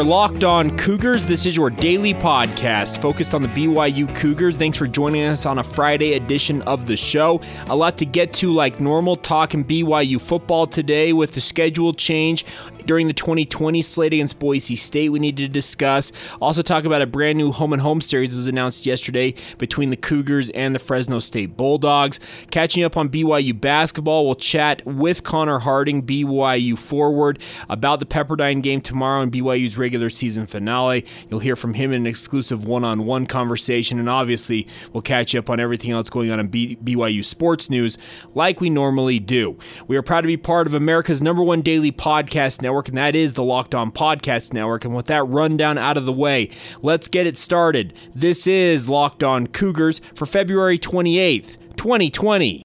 are Locked On Cougars. This is your daily podcast focused on the BYU Cougars. Thanks for joining us on a Friday edition of the show. A lot to get to, like normal, talking BYU football today with the schedule change during the 2020 slate against Boise State we need to discuss. Also, talk about a brand new home and home series that was announced yesterday between the Cougars and the Fresno State Bulldogs. Catching up on BYU basketball, we'll chat with Connor Harding, BYU forward, about the Pepperdine game tomorrow and BYU's regular season finale. You'll hear from him in an exclusive one on one conversation, and obviously, we'll catch up on everything else going on in BYU sports news like we normally do. We are proud to be part of America's number one daily podcast network, and that is the Locked On Podcast Network. And with that rundown out of the way, let's get it started. This is Locked On Cougars for February 28th, 2020.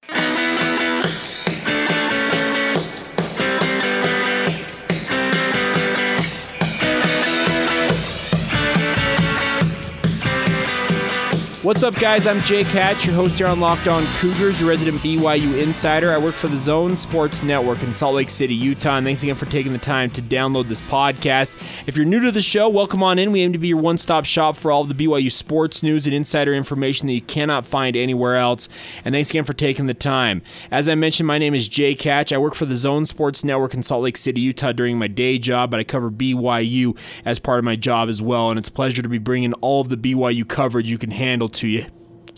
What's up, guys? I'm Jake Hatch, your host here on Locked On Cougars, your resident BYU insider. I work for the Zone Sports Network in Salt Lake City, Utah. And thanks again for taking the time to download this podcast. If you're new to the show, welcome on in. We aim to be your one stop shop for all of the BYU sports news and insider information that you cannot find anywhere else. And thanks again for taking the time. As I mentioned, my name is Jake Hatch. I work for the Zone Sports Network in Salt Lake City, Utah during my day job, but I cover BYU as part of my job as well. And it's a pleasure to be bringing all of the BYU coverage you can handle to you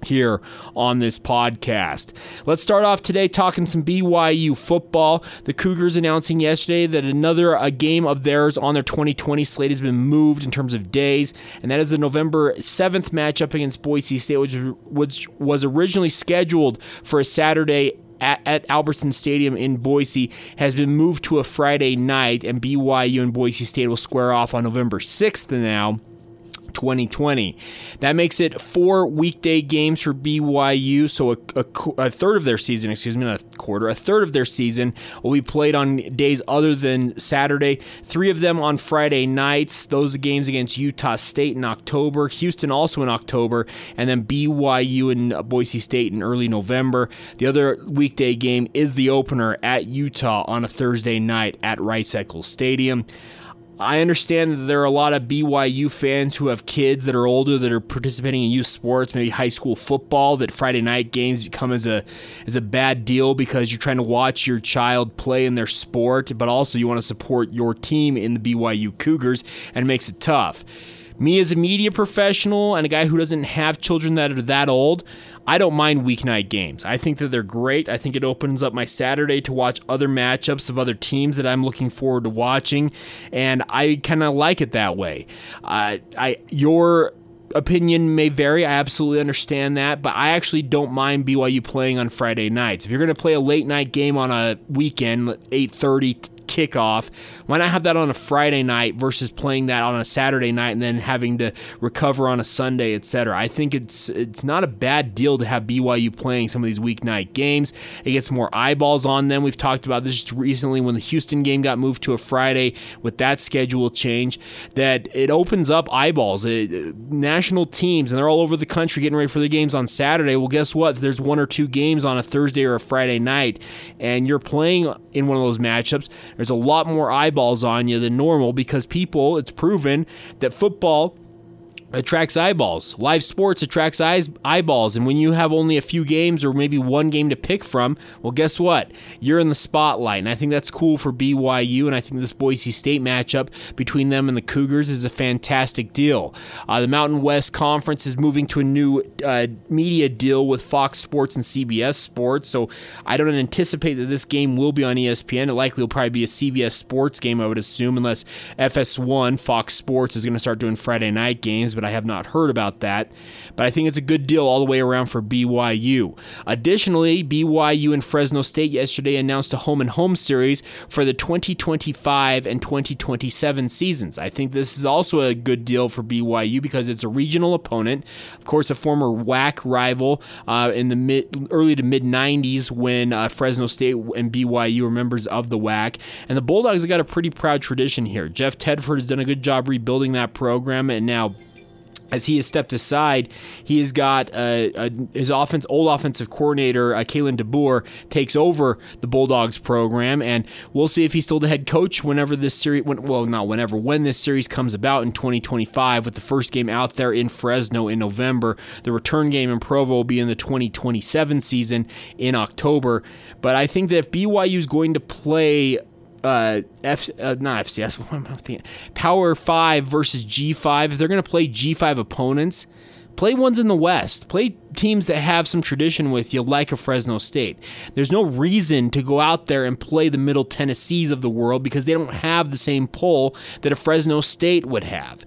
here on this podcast. Let's start off today talking some BYU football. The Cougars announcing yesterday that another a game of theirs on their 2020 slate has been moved in terms of days, and that is the November 7th matchup against Boise State, which, which was originally scheduled for a Saturday at, at, Albertsons Stadium in Boise has been moved to a Friday night, and BYU and Boise State will square off on November 6th now. 2020. That makes it four weekday games for BYU. So a, a, a, third of their season, excuse me, not a quarter, a third of their season will be played on days other than Saturday. Three of them on Friday nights. Those games against Utah State in October, Houston also in October, and then BYU and Boise State in early November. The other weekday game is the opener at Utah on a Thursday night at Rice Eccles Stadium. I understand that there are a lot of BYU fans who have kids that are older that are participating in youth sports, maybe high school football, that Friday night games become as a as a bad deal because you're trying to watch your child play in their sport, but also you want to support your team in the BYU Cougars, and it makes it tough. Me as a media professional and a guy who doesn't have children that are that old, I don't mind weeknight games. I think that they're great. I think it opens up my Saturday to watch other matchups of other teams that I'm looking forward to watching, and I kind of like it that way. Uh, I your opinion may vary. I absolutely understand that, but I actually don't mind BYU playing on Friday nights. If you're going to play a late night game on a weekend, 8:30 kickoff. Why not have that on a Friday night versus playing that on a Saturday night and then having to recover on a Sunday, etc. I think it's it's not a bad deal to have BYU playing some of these weeknight games. It gets more eyeballs on them. We've talked about this just recently when the Houston game got moved to a Friday with that schedule change. That it opens up eyeballs. It, uh, national teams and they're all over the country getting ready for their games on Saturday. Well, guess what? There's one or two games on a Thursday or a Friday night, and you're playing in one of those matchups. There's a lot more eyeballs on you than normal because people, it's proven that football attracts eyeballs. Live sports attracts eyes, eyeballs. And when you have only a few games or maybe one game to pick from, well, guess what? You're in the spotlight. And I think that's cool for BYU. And I think this Boise State matchup between them and the Cougars is a fantastic deal. Uh, the Mountain West Conference is moving to a new uh, media deal with Fox Sports and CBS Sports. So I don't anticipate that this game will be on ESPN. It likely will probably be a CBS Sports game, I would assume, unless FS1, Fox Sports, is going to start doing Friday night games but I have not heard about that. But I think it's a good deal all the way around for BYU. Additionally, BYU and Fresno State yesterday announced a home and home series for the 2025 and 2027 seasons. I think this is also a good deal for BYU because it's a regional opponent. Of course, a former WAC rival uh, in the mid, early to mid 90s when uh, Fresno State and BYU were members of the WAC. And the Bulldogs have got a pretty proud tradition here. Jeff Tedford has done a good job rebuilding that program, and now as he has stepped aside, he has got uh, uh, his offense, old offensive coordinator, uh, Kalen DeBoer, takes over the Bulldogs program, and we'll see if he's still the head coach whenever this series, when, well, not whenever, when this series comes about in 2025, with the first game out there in Fresno in November. The return game in Provo will be in the 2027 season in October. But I think that if BYU is going to play uh, F, uh, not FCS, what am I thinking? Power 5 versus G5, if they're going to play G5 opponents, play ones in the West. Play teams that have some tradition with you, like a Fresno State. There's no reason to go out there and play the Middle Tennessees of the world because they don't have the same pull that a Fresno State would have.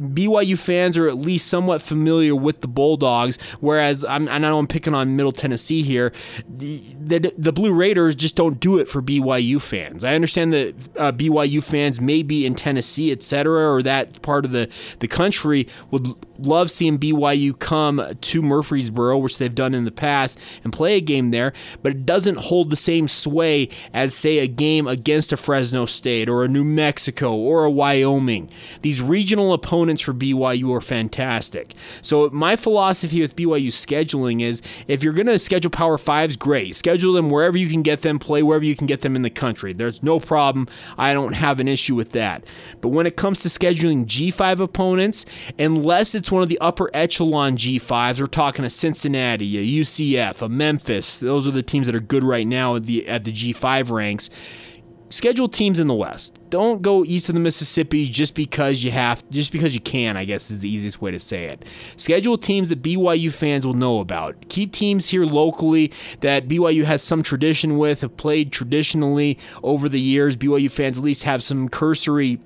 BYU fans are at least somewhat familiar with the Bulldogs, whereas I'm, I know I'm picking on Middle Tennessee here. The, the, the, Blue Raiders just don't do it for BYU fans. I understand that uh, BYU fans may be in Tennessee, et cetera, or that part of the, the country would love seeing BYU come to Murfreesboro, which they've done in the past, and play a game there, but it doesn't hold the same sway as, say, a game against a Fresno State or a New Mexico or a Wyoming. These regional opponents for BYU are fantastic. So, my philosophy with BYU scheduling is if you're going to schedule Power Fives, great. Schedule them wherever you can get them, play wherever you can get them in the country. There's no problem. I don't have an issue with that. But when it comes to scheduling G5 opponents, unless it's one of the upper echelon G5s. We're talking a Cincinnati, a UCF, a Memphis. Those are the teams that are good right now at the at the G5 ranks. Schedule teams in the West. Don't go east of the Mississippi just because you have, just because you can. I guess is the easiest way to say it. Schedule teams that BYU fans will know about. Keep teams here locally that BYU has some tradition with, have played traditionally over the years. BYU fans at least have some cursory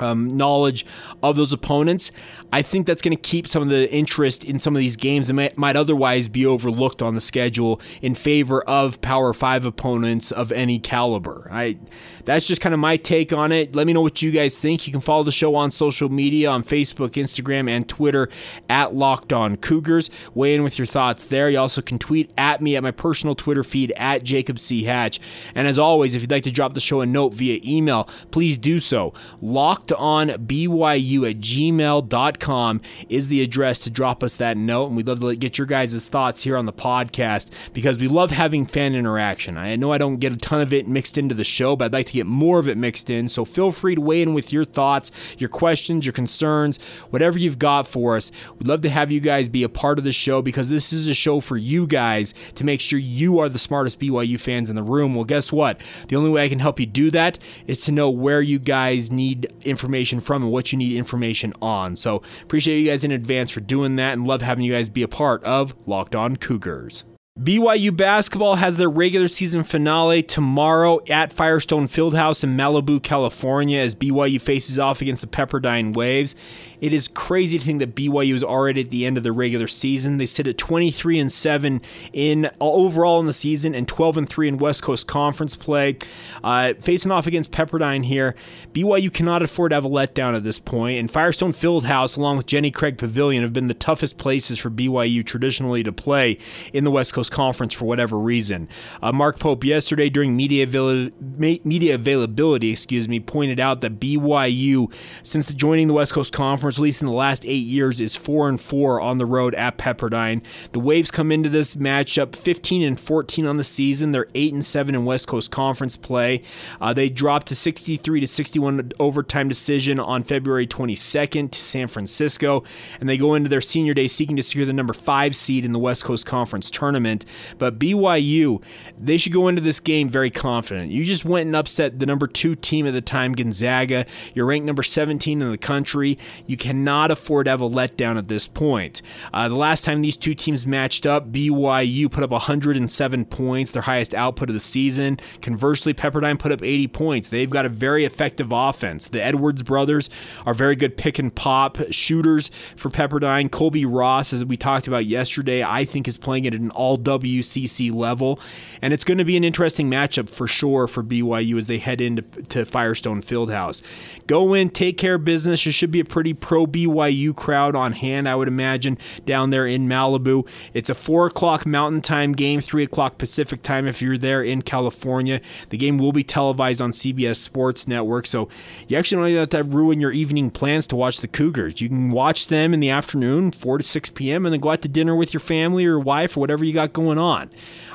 um, knowledge of those opponents. I think that's going to keep some of the interest in some of these games that might, might, otherwise be overlooked on the schedule in favor of Power Five opponents of any caliber. I that's just kind of my take on it. Let me know what you guys think. You can follow the show on social media on Facebook, Instagram, and Twitter at Locked On Cougars. Weigh in with your thoughts there. You also can tweet at me at my personal Twitter feed at Jacob C. Hatch. And as always, if you'd like to drop the show a note via email, please do so. Locked on BYU at gmail.com is the address to drop us that note. And we'd love to get your guys' thoughts here on the podcast because we love having fan interaction. I know I don't get a ton of it mixed into the show, but I'd like to get more of it mixed in. So feel free to weigh in with your thoughts, your questions, your concerns, whatever you've got for us. We'd love to have you guys be a part of the show because this is a show for you guys to make sure you are the smartest BYU fans in the room. Well, guess what? The only way I can help you do that is to know where you guys need information from and what you need information on. So appreciate you guys in advance for doing that and love having you guys be a part of Locked On Cougars. BYU basketball has their regular season finale tomorrow at Firestone Fieldhouse in Malibu, California, as BYU faces off against the Pepperdine Waves. It is crazy to think that BYU is already at the end of the regular season. They sit at 23 and 7 in overall in the season and 12 and 3 in West Coast Conference play. Uh, facing off against Pepperdine here, BYU cannot afford to have a letdown at this point. and Firestone Fieldhouse, along with Jenny Craig Pavilion, have been the toughest places for BYU traditionally to play in the West Coast Conference for whatever reason. Uh, Mark Pope yesterday during media avail- media availability, excuse me, pointed out that BYU, since the joining the West Coast Conference Conference, at least in the last eight years, is four and four on the road at Pepperdine. The Waves come into this matchup 15 and 14 on the season. They're eight and seven in West Coast Conference play. Uh, they dropped to 63 to 61 overtime decision on February 22nd to San Francisco, and they go into their senior day seeking to secure the number five seed in the West Coast Conference tournament. But BYU, they should go into this game very confident. You just went and upset the number two team at the time, Gonzaga. You're ranked number 17 in the country. You cannot afford to have a letdown at this point. Uh, the last time these two teams matched up, BYU put up 107 points, their highest output of the season. Conversely, Pepperdine put up 80 points. They've got a very effective offense. The Edwards brothers are very good pick and pop shooters for Pepperdine. Colby Ross, as we talked about yesterday, I think is playing at an all WCC level. And it's going to be an interesting matchup for sure for BYU as they head into to Firestone Fieldhouse. Go in, take care of business. There should be a pretty pro BYU crowd on hand, I would imagine, down there in Malibu. It's a 4 o'clock Mountain Time game, 3 o'clock Pacific Time if you're there in California. The game will be televised on CBS Sports Network, so you actually don't have to ruin your evening plans to watch the Cougars. You can watch them in the afternoon, 4 to 6 p.m., and then go out to dinner with your family or wife or whatever you got going on.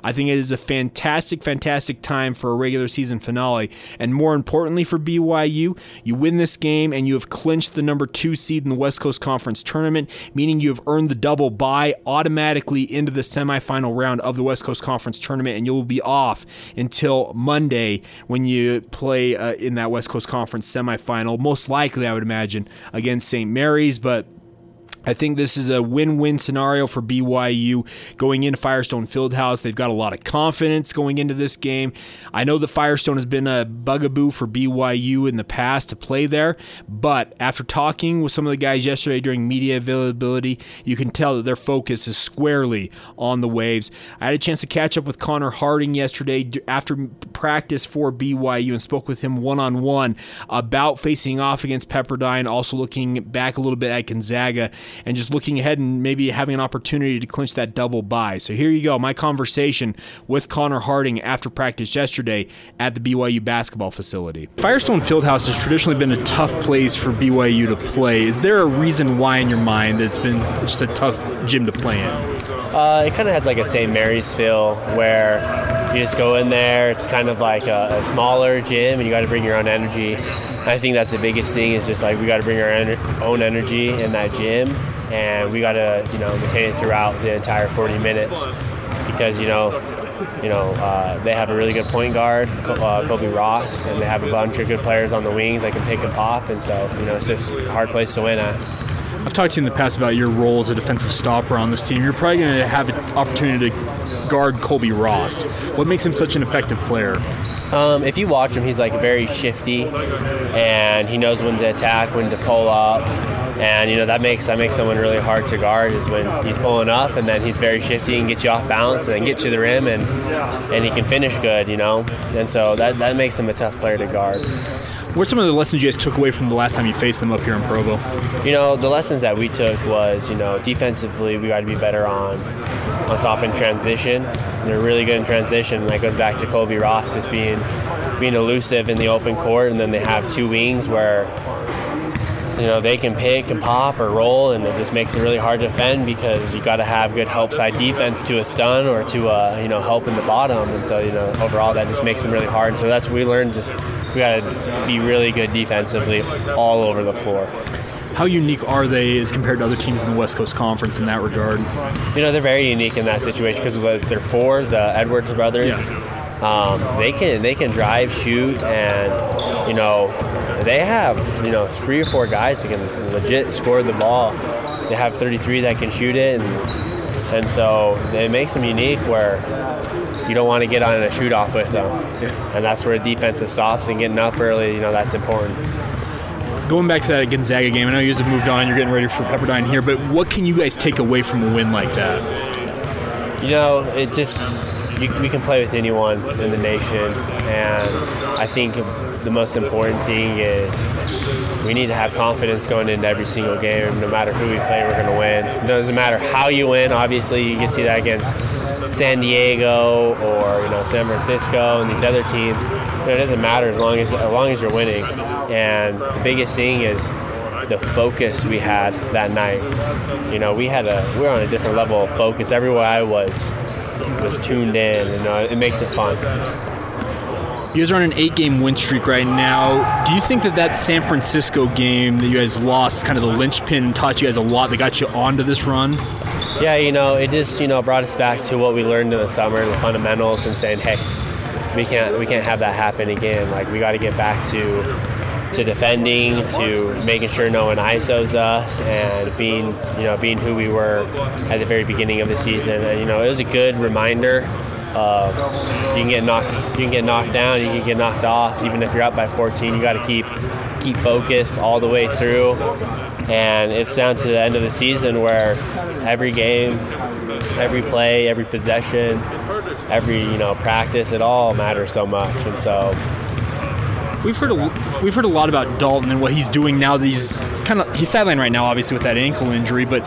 I think it is a fantastic, fantastic time for a regular season finale. And more importantly for BYU, you win this game and you have clinched the number two seed in the West Coast Conference tournament, meaning you have earned the double bye automatically into the semifinal round of the West Coast Conference tournament, and you'll be off until Monday when you play uh, in that West Coast Conference semifinal. Most likely, I would imagine, against St. Mary's, but I think this is a win win scenario for BYU going into Firestone Fieldhouse. They've got a lot of confidence going into this game. I know the Firestone has been a bugaboo for BYU in the past to play there, but after talking with some of the guys yesterday during media availability, you can tell that their focus is squarely on the Waves. I had a chance to catch up with Connor Harding yesterday after practice for BYU and spoke with him one on one about facing off against Pepperdine, also looking back a little bit at Gonzaga and just looking ahead and maybe having an opportunity to clinch that double bye. So here you go, my conversation with Connor Harding after practice yesterday at the BYU basketball facility. Firestone Fieldhouse has traditionally been a tough place for BYU to play. Is there a reason why in your mind that it's been just a tough gym to play in? Uh, it kind of has like a St. Mary's feel where you just go in there. It's kind of like a, a smaller gym, and you got to bring your own energy. I think that's the biggest thing is just like we got to bring our own energy in that gym, and we got to you know maintain it throughout the entire 40 minutes because you know you know uh, they have a really good point guard, uh, Colby Ross, and they have a bunch of good players on the wings that can pick and pop, and so you know it's just a hard place to win at. I've talked to you in the past about your role as a defensive stopper on this team. You're probably going to have an opportunity to guard Colby Ross. What makes him such an effective player? Um, if you watch him, he's like very shifty, and he knows when to attack, when to pull up, and you know that makes that makes someone really hard to guard is when he's pulling up and then he's very shifty and gets you off balance and then get to the rim and and he can finish good, you know, and so that that makes him a tough player to guard. What are some of the lessons you guys took away from the last time you faced them up here in Provo? You know, the lessons that we took was, you know, defensively we got to be better on on stopping transition. They're really good in transition, and that goes back to Colby Ross just being being elusive in the open court, and then they have two wings where you know they can pick and pop or roll, and it just makes it really hard to defend because you got to have good help side defense to a stun or to a you know help in the bottom, and so you know overall that just makes them really hard. So that's what we learned. Just we got to be really good defensively all over the floor. How unique are they as compared to other teams in the West Coast Conference in that regard? You know, they're very unique in that situation because they're four, the Edwards brothers. Yeah. Um, they can they can drive, shoot, and you know they have you know three or four guys that can legit score the ball. They have 33 that can shoot it, and and so it makes them unique where you don't want to get on a shoot off with them. And that's where defense stops and getting up early, you know, that's important. Going back to that Gonzaga game, I know you guys have moved on, you're getting ready for Pepperdine here, but what can you guys take away from a win like that? You know, it just, you, we can play with anyone in the nation, and I think the most important thing is we need to have confidence going into every single game. No matter who we play, we're going to win. It doesn't matter how you win. Obviously, you can see that against San Diego or you know San Francisco and these other teams. You know, it doesn't matter as long as as long as you're winning. And the biggest thing is the focus we had that night. You know, we had a we were on a different level of focus. Everywhere I was was tuned in. You know, it makes it fun. You guys are on an eight-game win streak right now. Do you think that that San Francisco game that you guys lost, kind of the linchpin, taught you guys a lot that got you onto this run? Yeah, you know, it just you know brought us back to what we learned in the summer, the fundamentals, and saying, hey, we can't we can't have that happen again. Like we got to get back to to defending, to making sure no one isos us, and being you know being who we were at the very beginning of the season. And you know, it was a good reminder. Of you can get knocked, you can get knocked down, you can get knocked off. Even if you're up by 14, you got to keep keep focused all the way through and it's down to the end of the season where every game every play, every possession, every you know practice, it all matters so much, and so We've heard a, we've heard a lot about Dalton and what he's doing now that he's kind of he's sidelined right now, obviously with that ankle injury. But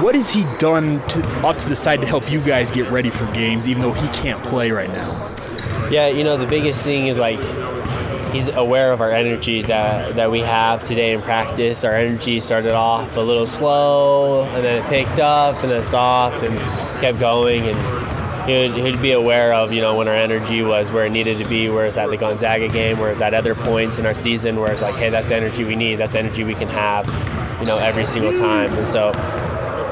what has he done to, off to the side to help you guys get ready for games, even though he can't play right now? Yeah, you know the biggest thing is like he's aware of our energy that that we have today in practice. Our energy started off a little slow, and then it picked up, and then stopped, and kept going, and he'd, he'd be aware of you know when our energy was where it needed to be whereas at the gonzaga game whereas at other points in our season where it's like hey that's the energy we need that's energy we can have you know every single time. And so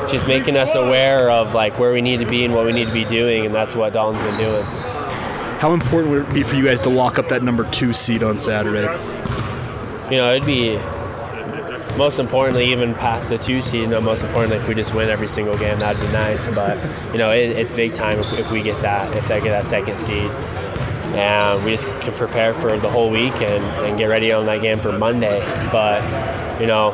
just making us aware of like where we need to be and what we need to be doing and that's what Dalton's been doing. How important would it be for you guys to lock up that number two seed on Saturday? You know it'd be most importantly, even past the two seed, you know, most importantly, if we just win every single game, that'd be nice. But you know, it, it's big time if, if, we get that, if they get that second seed, and we just can prepare for the whole week and, and get ready on that game for Monday. But you know,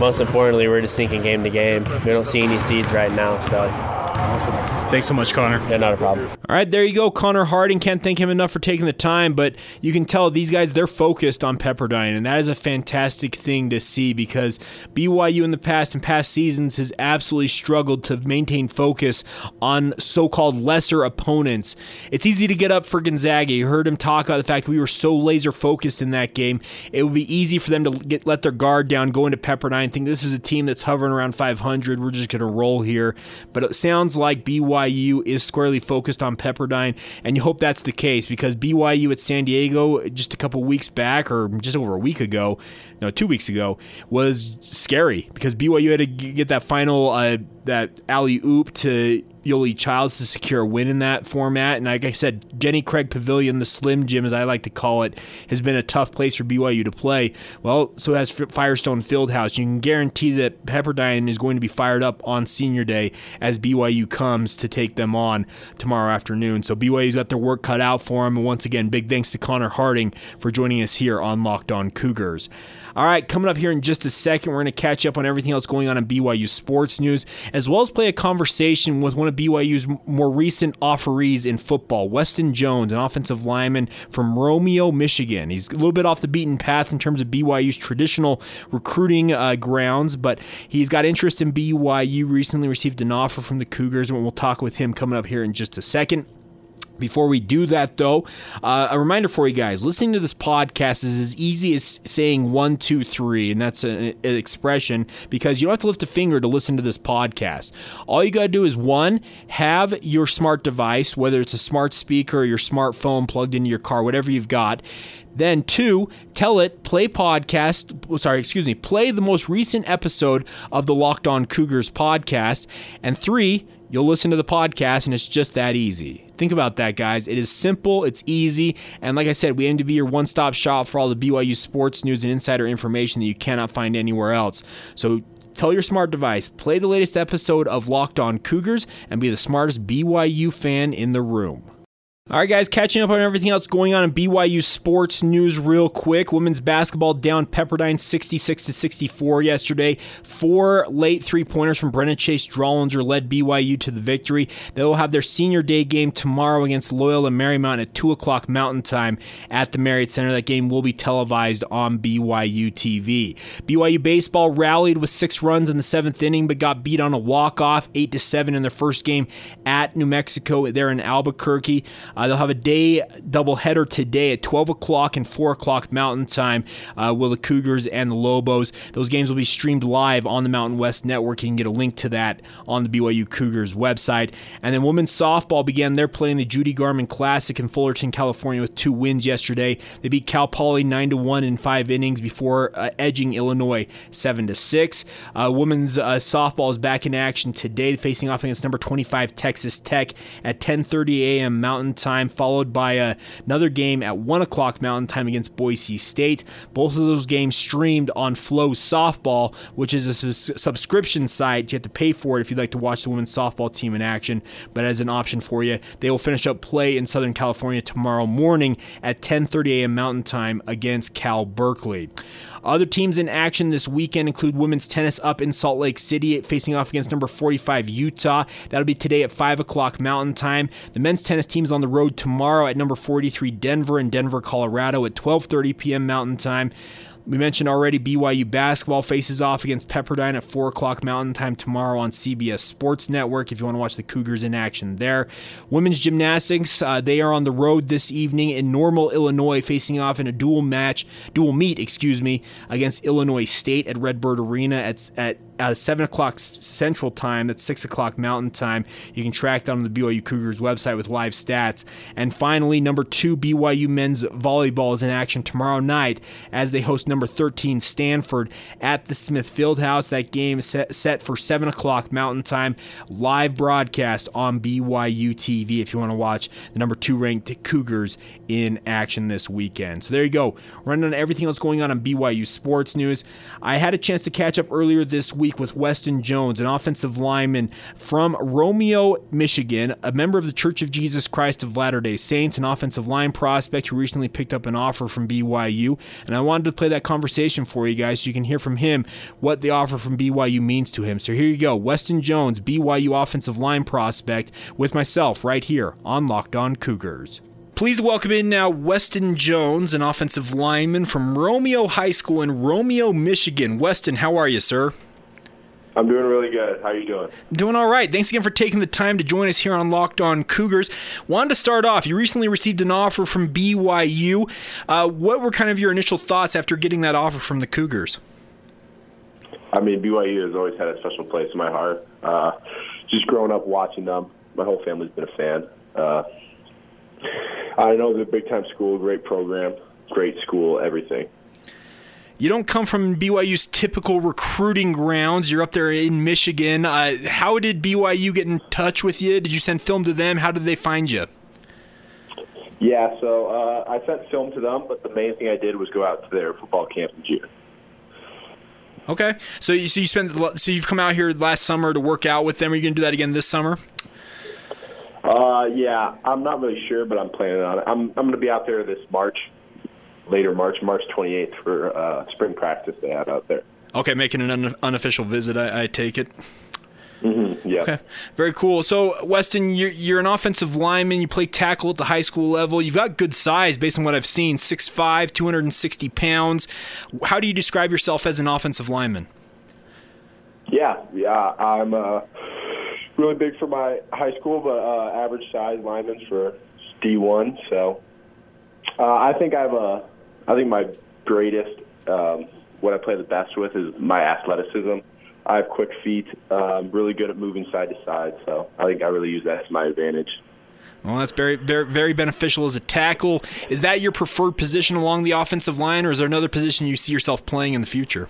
most importantly, we're just thinking game to game. We don't see any seeds right now, so. Awesome. Thanks so much, Connor. Yeah, not a problem. All right, there you go. Connor Harding. Can't thank him enough for taking the time, but you can tell these guys, they're focused on Pepperdine, and that is a fantastic thing to see because BYU in the past and past seasons has absolutely struggled to maintain focus on so called lesser opponents. It's easy to get up for Gonzaga. You heard him talk about the fact we were so laser focused in that game. It would be easy for them to get let their guard down, go into Pepperdine, think this is a team that's hovering around 500. We're just going to roll here. But it sounds like BYU is squarely focused on Pepperdine, and you hope that's the case because BYU at San Diego just a couple weeks back, or just over a week ago, no, two weeks ago, was scary because BYU had to get that final uh, that alley oop to Yoeli Childs to secure a win in that format. And like I said, Jenny Craig Pavilion, the Slim Gym, as I like to call it, has been a tough place for BYU to play. Well, so has Firestone Fieldhouse. You can guarantee that Pepperdine is going to be fired up on senior day as BYU comes to take them on tomorrow afternoon. So BYU's got their work cut out for them. And once again, big thanks to Connor Harding for joining us here on Locked On Cougars. All right, coming up here in just a second, we're going to catch up on everything else going on in BYU sports news, as well as play a conversation with one of BYU's more recent offerees in football, Weston Jones, an offensive lineman from Romeo, Michigan. He's a little bit off the beaten path in terms of BYU's traditional recruiting uh, grounds, but he's got interest in BYU. Recently received an offer from the Cougars, and we'll talk with him coming up here in just a second. Before we do that, though, uh, a reminder for you guys listening to this podcast is as easy as saying one, two, three, and that's an, an expression because you don't have to lift a finger to listen to this podcast. All you got to do is one, have your smart device, whether it's a smart speaker or your smartphone plugged into your car, whatever you've got. Then, two, tell it, play podcast, sorry, excuse me, play the most recent episode of the Locked On Cougars podcast. And three, You'll listen to the podcast, and it's just that easy. Think about that, guys. It is simple, it's easy, and like I said, we aim to be your one stop shop for all the BYU sports news and insider information that you cannot find anywhere else. So tell your smart device, play the latest episode of Locked On Cougars, and be the smartest BYU fan in the room. All right, guys, catching up on everything else going on in BYU sports news real quick. Women's basketball down Pepperdine 66 to 64 yesterday. Four late three pointers from Brenna Chase Drollinger led BYU to the victory. They will have their senior day game tomorrow against Loyola Marymount at 2 o'clock Mountain Time at the Marriott Center. That game will be televised on BYU TV. BYU baseball rallied with six runs in the seventh inning, but got beat on a walk off, 8 to 7 in their first game at New Mexico there in Albuquerque. Uh, they'll have a day doubleheader today at 12 o'clock and 4 o'clock Mountain Time. Uh, will the Cougars and the Lobos? Those games will be streamed live on the Mountain West Network. You can get a link to that on the BYU Cougars website. And then women's softball began their play in the Judy Garman Classic in Fullerton, California, with two wins yesterday. They beat Cal Poly nine to one in five innings before uh, edging Illinois seven to six. Uh, women's uh, softball is back in action today, facing off against number 25 Texas Tech at 10:30 a.m. Mountain Time, followed by another game at 1 o'clock Mountain Time against Boise State. Both of those games streamed on Flow Softball, which is a subscription site. You have to pay for it if you'd like to watch the women's softball team in action, but as an option for you, they will finish up play in Southern California tomorrow morning at 10:30 a.m. Mountain Time against Cal Berkeley. Other teams in action this weekend include women's tennis up in Salt Lake City, facing off against number 45 Utah. That'll be today at 5 o'clock Mountain Time. The men's tennis team is on the road tomorrow at number 43 Denver in Denver, Colorado at 12:30 p.m. Mountain Time. We mentioned already BYU basketball faces off against Pepperdine at 4 o'clock Mountain Time tomorrow on CBS Sports Network if you want to watch the Cougars in action there. Women's gymnastics, uh, they are on the road this evening in Normal, Illinois, facing off in a dual match, dual meet, excuse me, against Illinois State at Redbird Arena at, at uh, 7 o'clock Central Time. That's 6 o'clock Mountain Time. You can track that on the BYU Cougars website with live stats. And finally, number two, BYU men's volleyball is in action tomorrow night as they host number 13 Stanford at the Smith Fieldhouse. That game is set, set for 7 o'clock Mountain Time. Live broadcast on BYU TV if you want to watch the number two ranked Cougars in action this weekend. So there you go. Running on everything that's going on in BYU sports news. I had a chance to catch up earlier this week with Weston Jones, an offensive lineman from Romeo, Michigan, a member of the Church of Jesus Christ of Latter day Saints, an offensive line prospect who recently picked up an offer from BYU. And I wanted to play that conversation for you guys so you can hear from him what the offer from BYU means to him. So here you go Weston Jones, BYU offensive line prospect, with myself right here on Locked On Cougars. Please welcome in now Weston Jones, an offensive lineman from Romeo High School in Romeo, Michigan. Weston, how are you, sir? I'm doing really good. How are you doing? Doing all right. Thanks again for taking the time to join us here on Locked On Cougars. Wanted to start off. You recently received an offer from BYU. Uh, what were kind of your initial thoughts after getting that offer from the Cougars? I mean, BYU has always had a special place in my heart. Uh, just growing up watching them, my whole family's been a fan. Uh, I know they're a big time school, great program, great school, everything. You don't come from BYU's typical recruiting grounds. You're up there in Michigan. Uh, how did BYU get in touch with you? Did you send film to them? How did they find you? Yeah, so uh, I sent film to them, but the main thing I did was go out to their football camp in June. Okay, so you, so you spent so you've come out here last summer to work out with them. Are you going to do that again this summer? Uh, yeah, I'm not really sure, but I'm planning on it. I'm I'm going to be out there this March later March, March 28th for uh, spring practice they had out there. Okay, making an unofficial visit, I, I take it. Mm-hmm, yeah. Okay. Very cool. So, Weston, you're, you're an offensive lineman. You play tackle at the high school level. You've got good size based on what I've seen 6'5, 260 pounds. How do you describe yourself as an offensive lineman? Yeah, yeah. I'm uh, really big for my high school, but uh, average size lineman for D1. So uh, I think I have a I think my greatest, um, what I play the best with is my athleticism. I have quick feet, um, really good at moving side to side, so I think I really use that as my advantage. Well, that's very, very, very beneficial as a tackle. Is that your preferred position along the offensive line, or is there another position you see yourself playing in the future?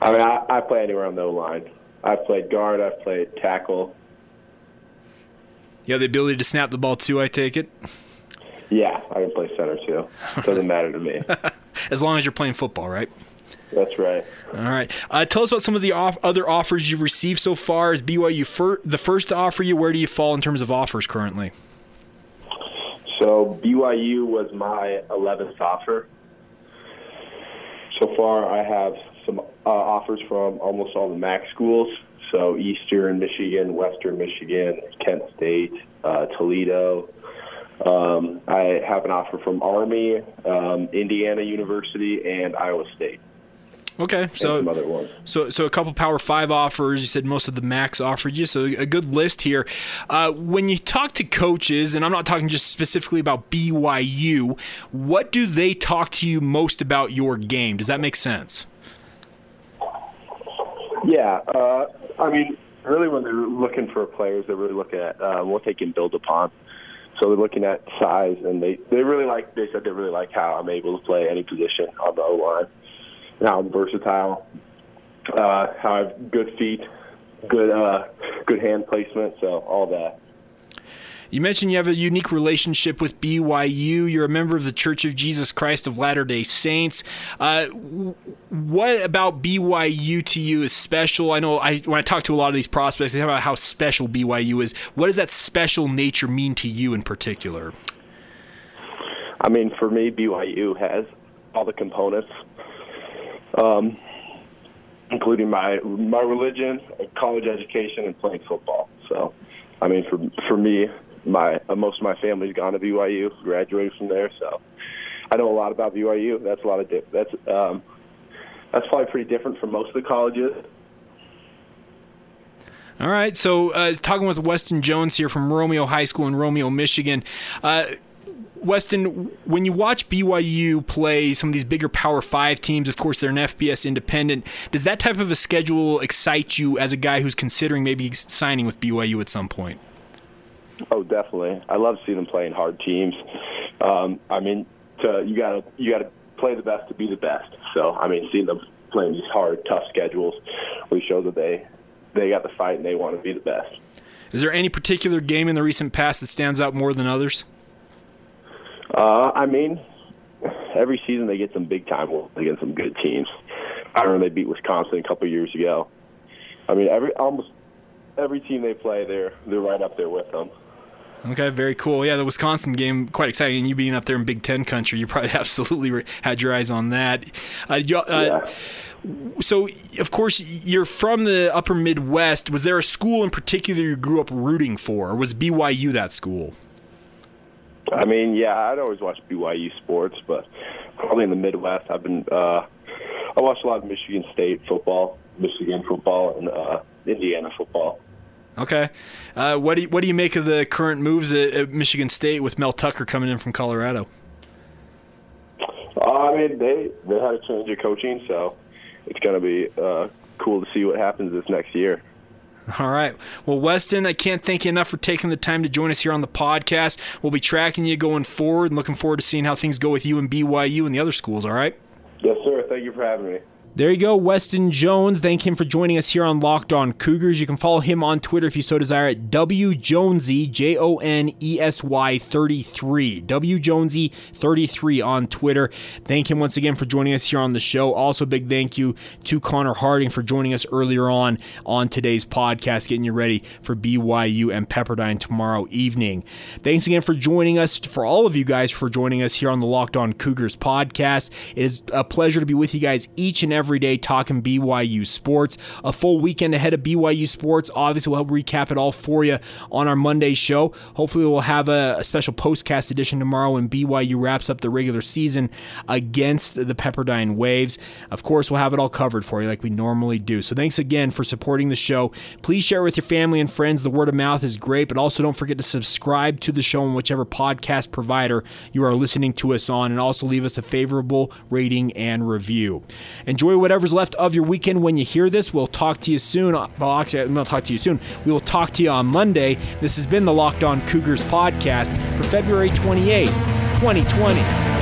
I mean, I, I play anywhere on the line. I've played guard, I've played tackle. You have the ability to snap the ball too, I take it? Yeah, I can play center too. Doesn't matter to me. as long as you're playing football, right? That's right. All right. Uh, tell us about some of the off- other offers you've received so far. Is BYU fir- the first to offer you? Where do you fall in terms of offers currently? So BYU was my 11th offer. So far, I have some uh, offers from almost all the MAC schools. So Eastern Michigan, Western Michigan, Kent State, uh, Toledo, um, I have an offer from Army, um, Indiana University, and Iowa State. Okay, so so so a couple Power Five offers. You said most of the MACs offered you, so a good list here. Uh, when you talk to coaches, and I'm not talking just specifically about BYU, what do they talk to you most about your game? Does that make sense? Yeah, uh, I mean, really, when they're looking for players, they're really looking at uh, what they can build upon. So they're looking at size, and they they really like. They said they really like how I'm able to play any position on the O line, and how I'm versatile, uh, how I have good feet, good uh, good hand placement, so all that. You mentioned you have a unique relationship with BYU. You're a member of the Church of Jesus Christ of Latter day Saints. Uh, what about BYU to you is special? I know I, when I talk to a lot of these prospects, they talk about how special BYU is. What does that special nature mean to you in particular? I mean, for me, BYU has all the components um, including my my religion, college education, and playing football. So, I mean, for for me, my uh, most of my family's gone to BYU, graduated from there, so I know a lot about BYU. That's a lot of that's um, that's probably pretty different from most of the colleges. All right, so uh, talking with Weston Jones here from Romeo High School in Romeo, Michigan. Uh, Weston, when you watch BYU play some of these bigger Power Five teams, of course they're an FBS independent. Does that type of a schedule excite you as a guy who's considering maybe signing with BYU at some point? Oh, definitely. I love seeing them playing hard teams. Um, I mean, to, you gotta you gotta play the best to be the best. So, I mean, seeing them playing these hard, tough schedules, we show that they they got the fight and they want to be the best. Is there any particular game in the recent past that stands out more than others? Uh, I mean, every season they get some big time wins against some good teams. I remember they beat Wisconsin a couple years ago. I mean, every almost every team they play, they're they're right up there with them. Okay, very cool. Yeah, the Wisconsin game quite exciting. And you being up there in Big Ten country, you probably absolutely had your eyes on that. Uh, you, uh, yeah so of course you're from the upper midwest was there a school in particular you grew up rooting for or was byu that school i mean yeah i'd always watch byu sports but probably in the midwest i've been uh i watched a lot of michigan state football michigan football and uh indiana football okay uh, what do you, what do you make of the current moves at, at michigan state with mel tucker coming in from colorado uh, I mean, they they had a change of coaching, so it's going to be uh, cool to see what happens this next year. All right. Well, Weston, I can't thank you enough for taking the time to join us here on the podcast. We'll be tracking you going forward and looking forward to seeing how things go with you and BYU and the other schools, all right? Yes, sir. Thank you for having me. There you go, Weston Jones. Thank him for joining us here on Locked On Cougars. You can follow him on Twitter if you so desire at WJonesy, J O N E S Y 33. WJonesy 33 on Twitter. Thank him once again for joining us here on the show. Also, big thank you to Connor Harding for joining us earlier on on today's podcast, getting you ready for BYU and Pepperdine tomorrow evening. Thanks again for joining us, for all of you guys for joining us here on the Locked On Cougars podcast. It is a pleasure to be with you guys each and every every day talking BYU sports. A full weekend ahead of BYU sports. Obviously, we'll help recap it all for you on our Monday show. Hopefully, we'll have a, a special postcast edition tomorrow when BYU wraps up the regular season against the Pepperdine Waves. Of course, we'll have it all covered for you like we normally do. So, thanks again for supporting the show. Please share with your family and friends. The word of mouth is great, but also don't forget to subscribe to the show on whichever podcast provider you are listening to us on, and also leave us a favorable rating and review. Enjoy enjoy whatever's left of your weekend when you hear this. We'll talk to you soon. Uh, well, actually, I'm to talk to you soon. We will talk to you on Monday. This has been the Locked On Cougars podcast for February 28, 2020.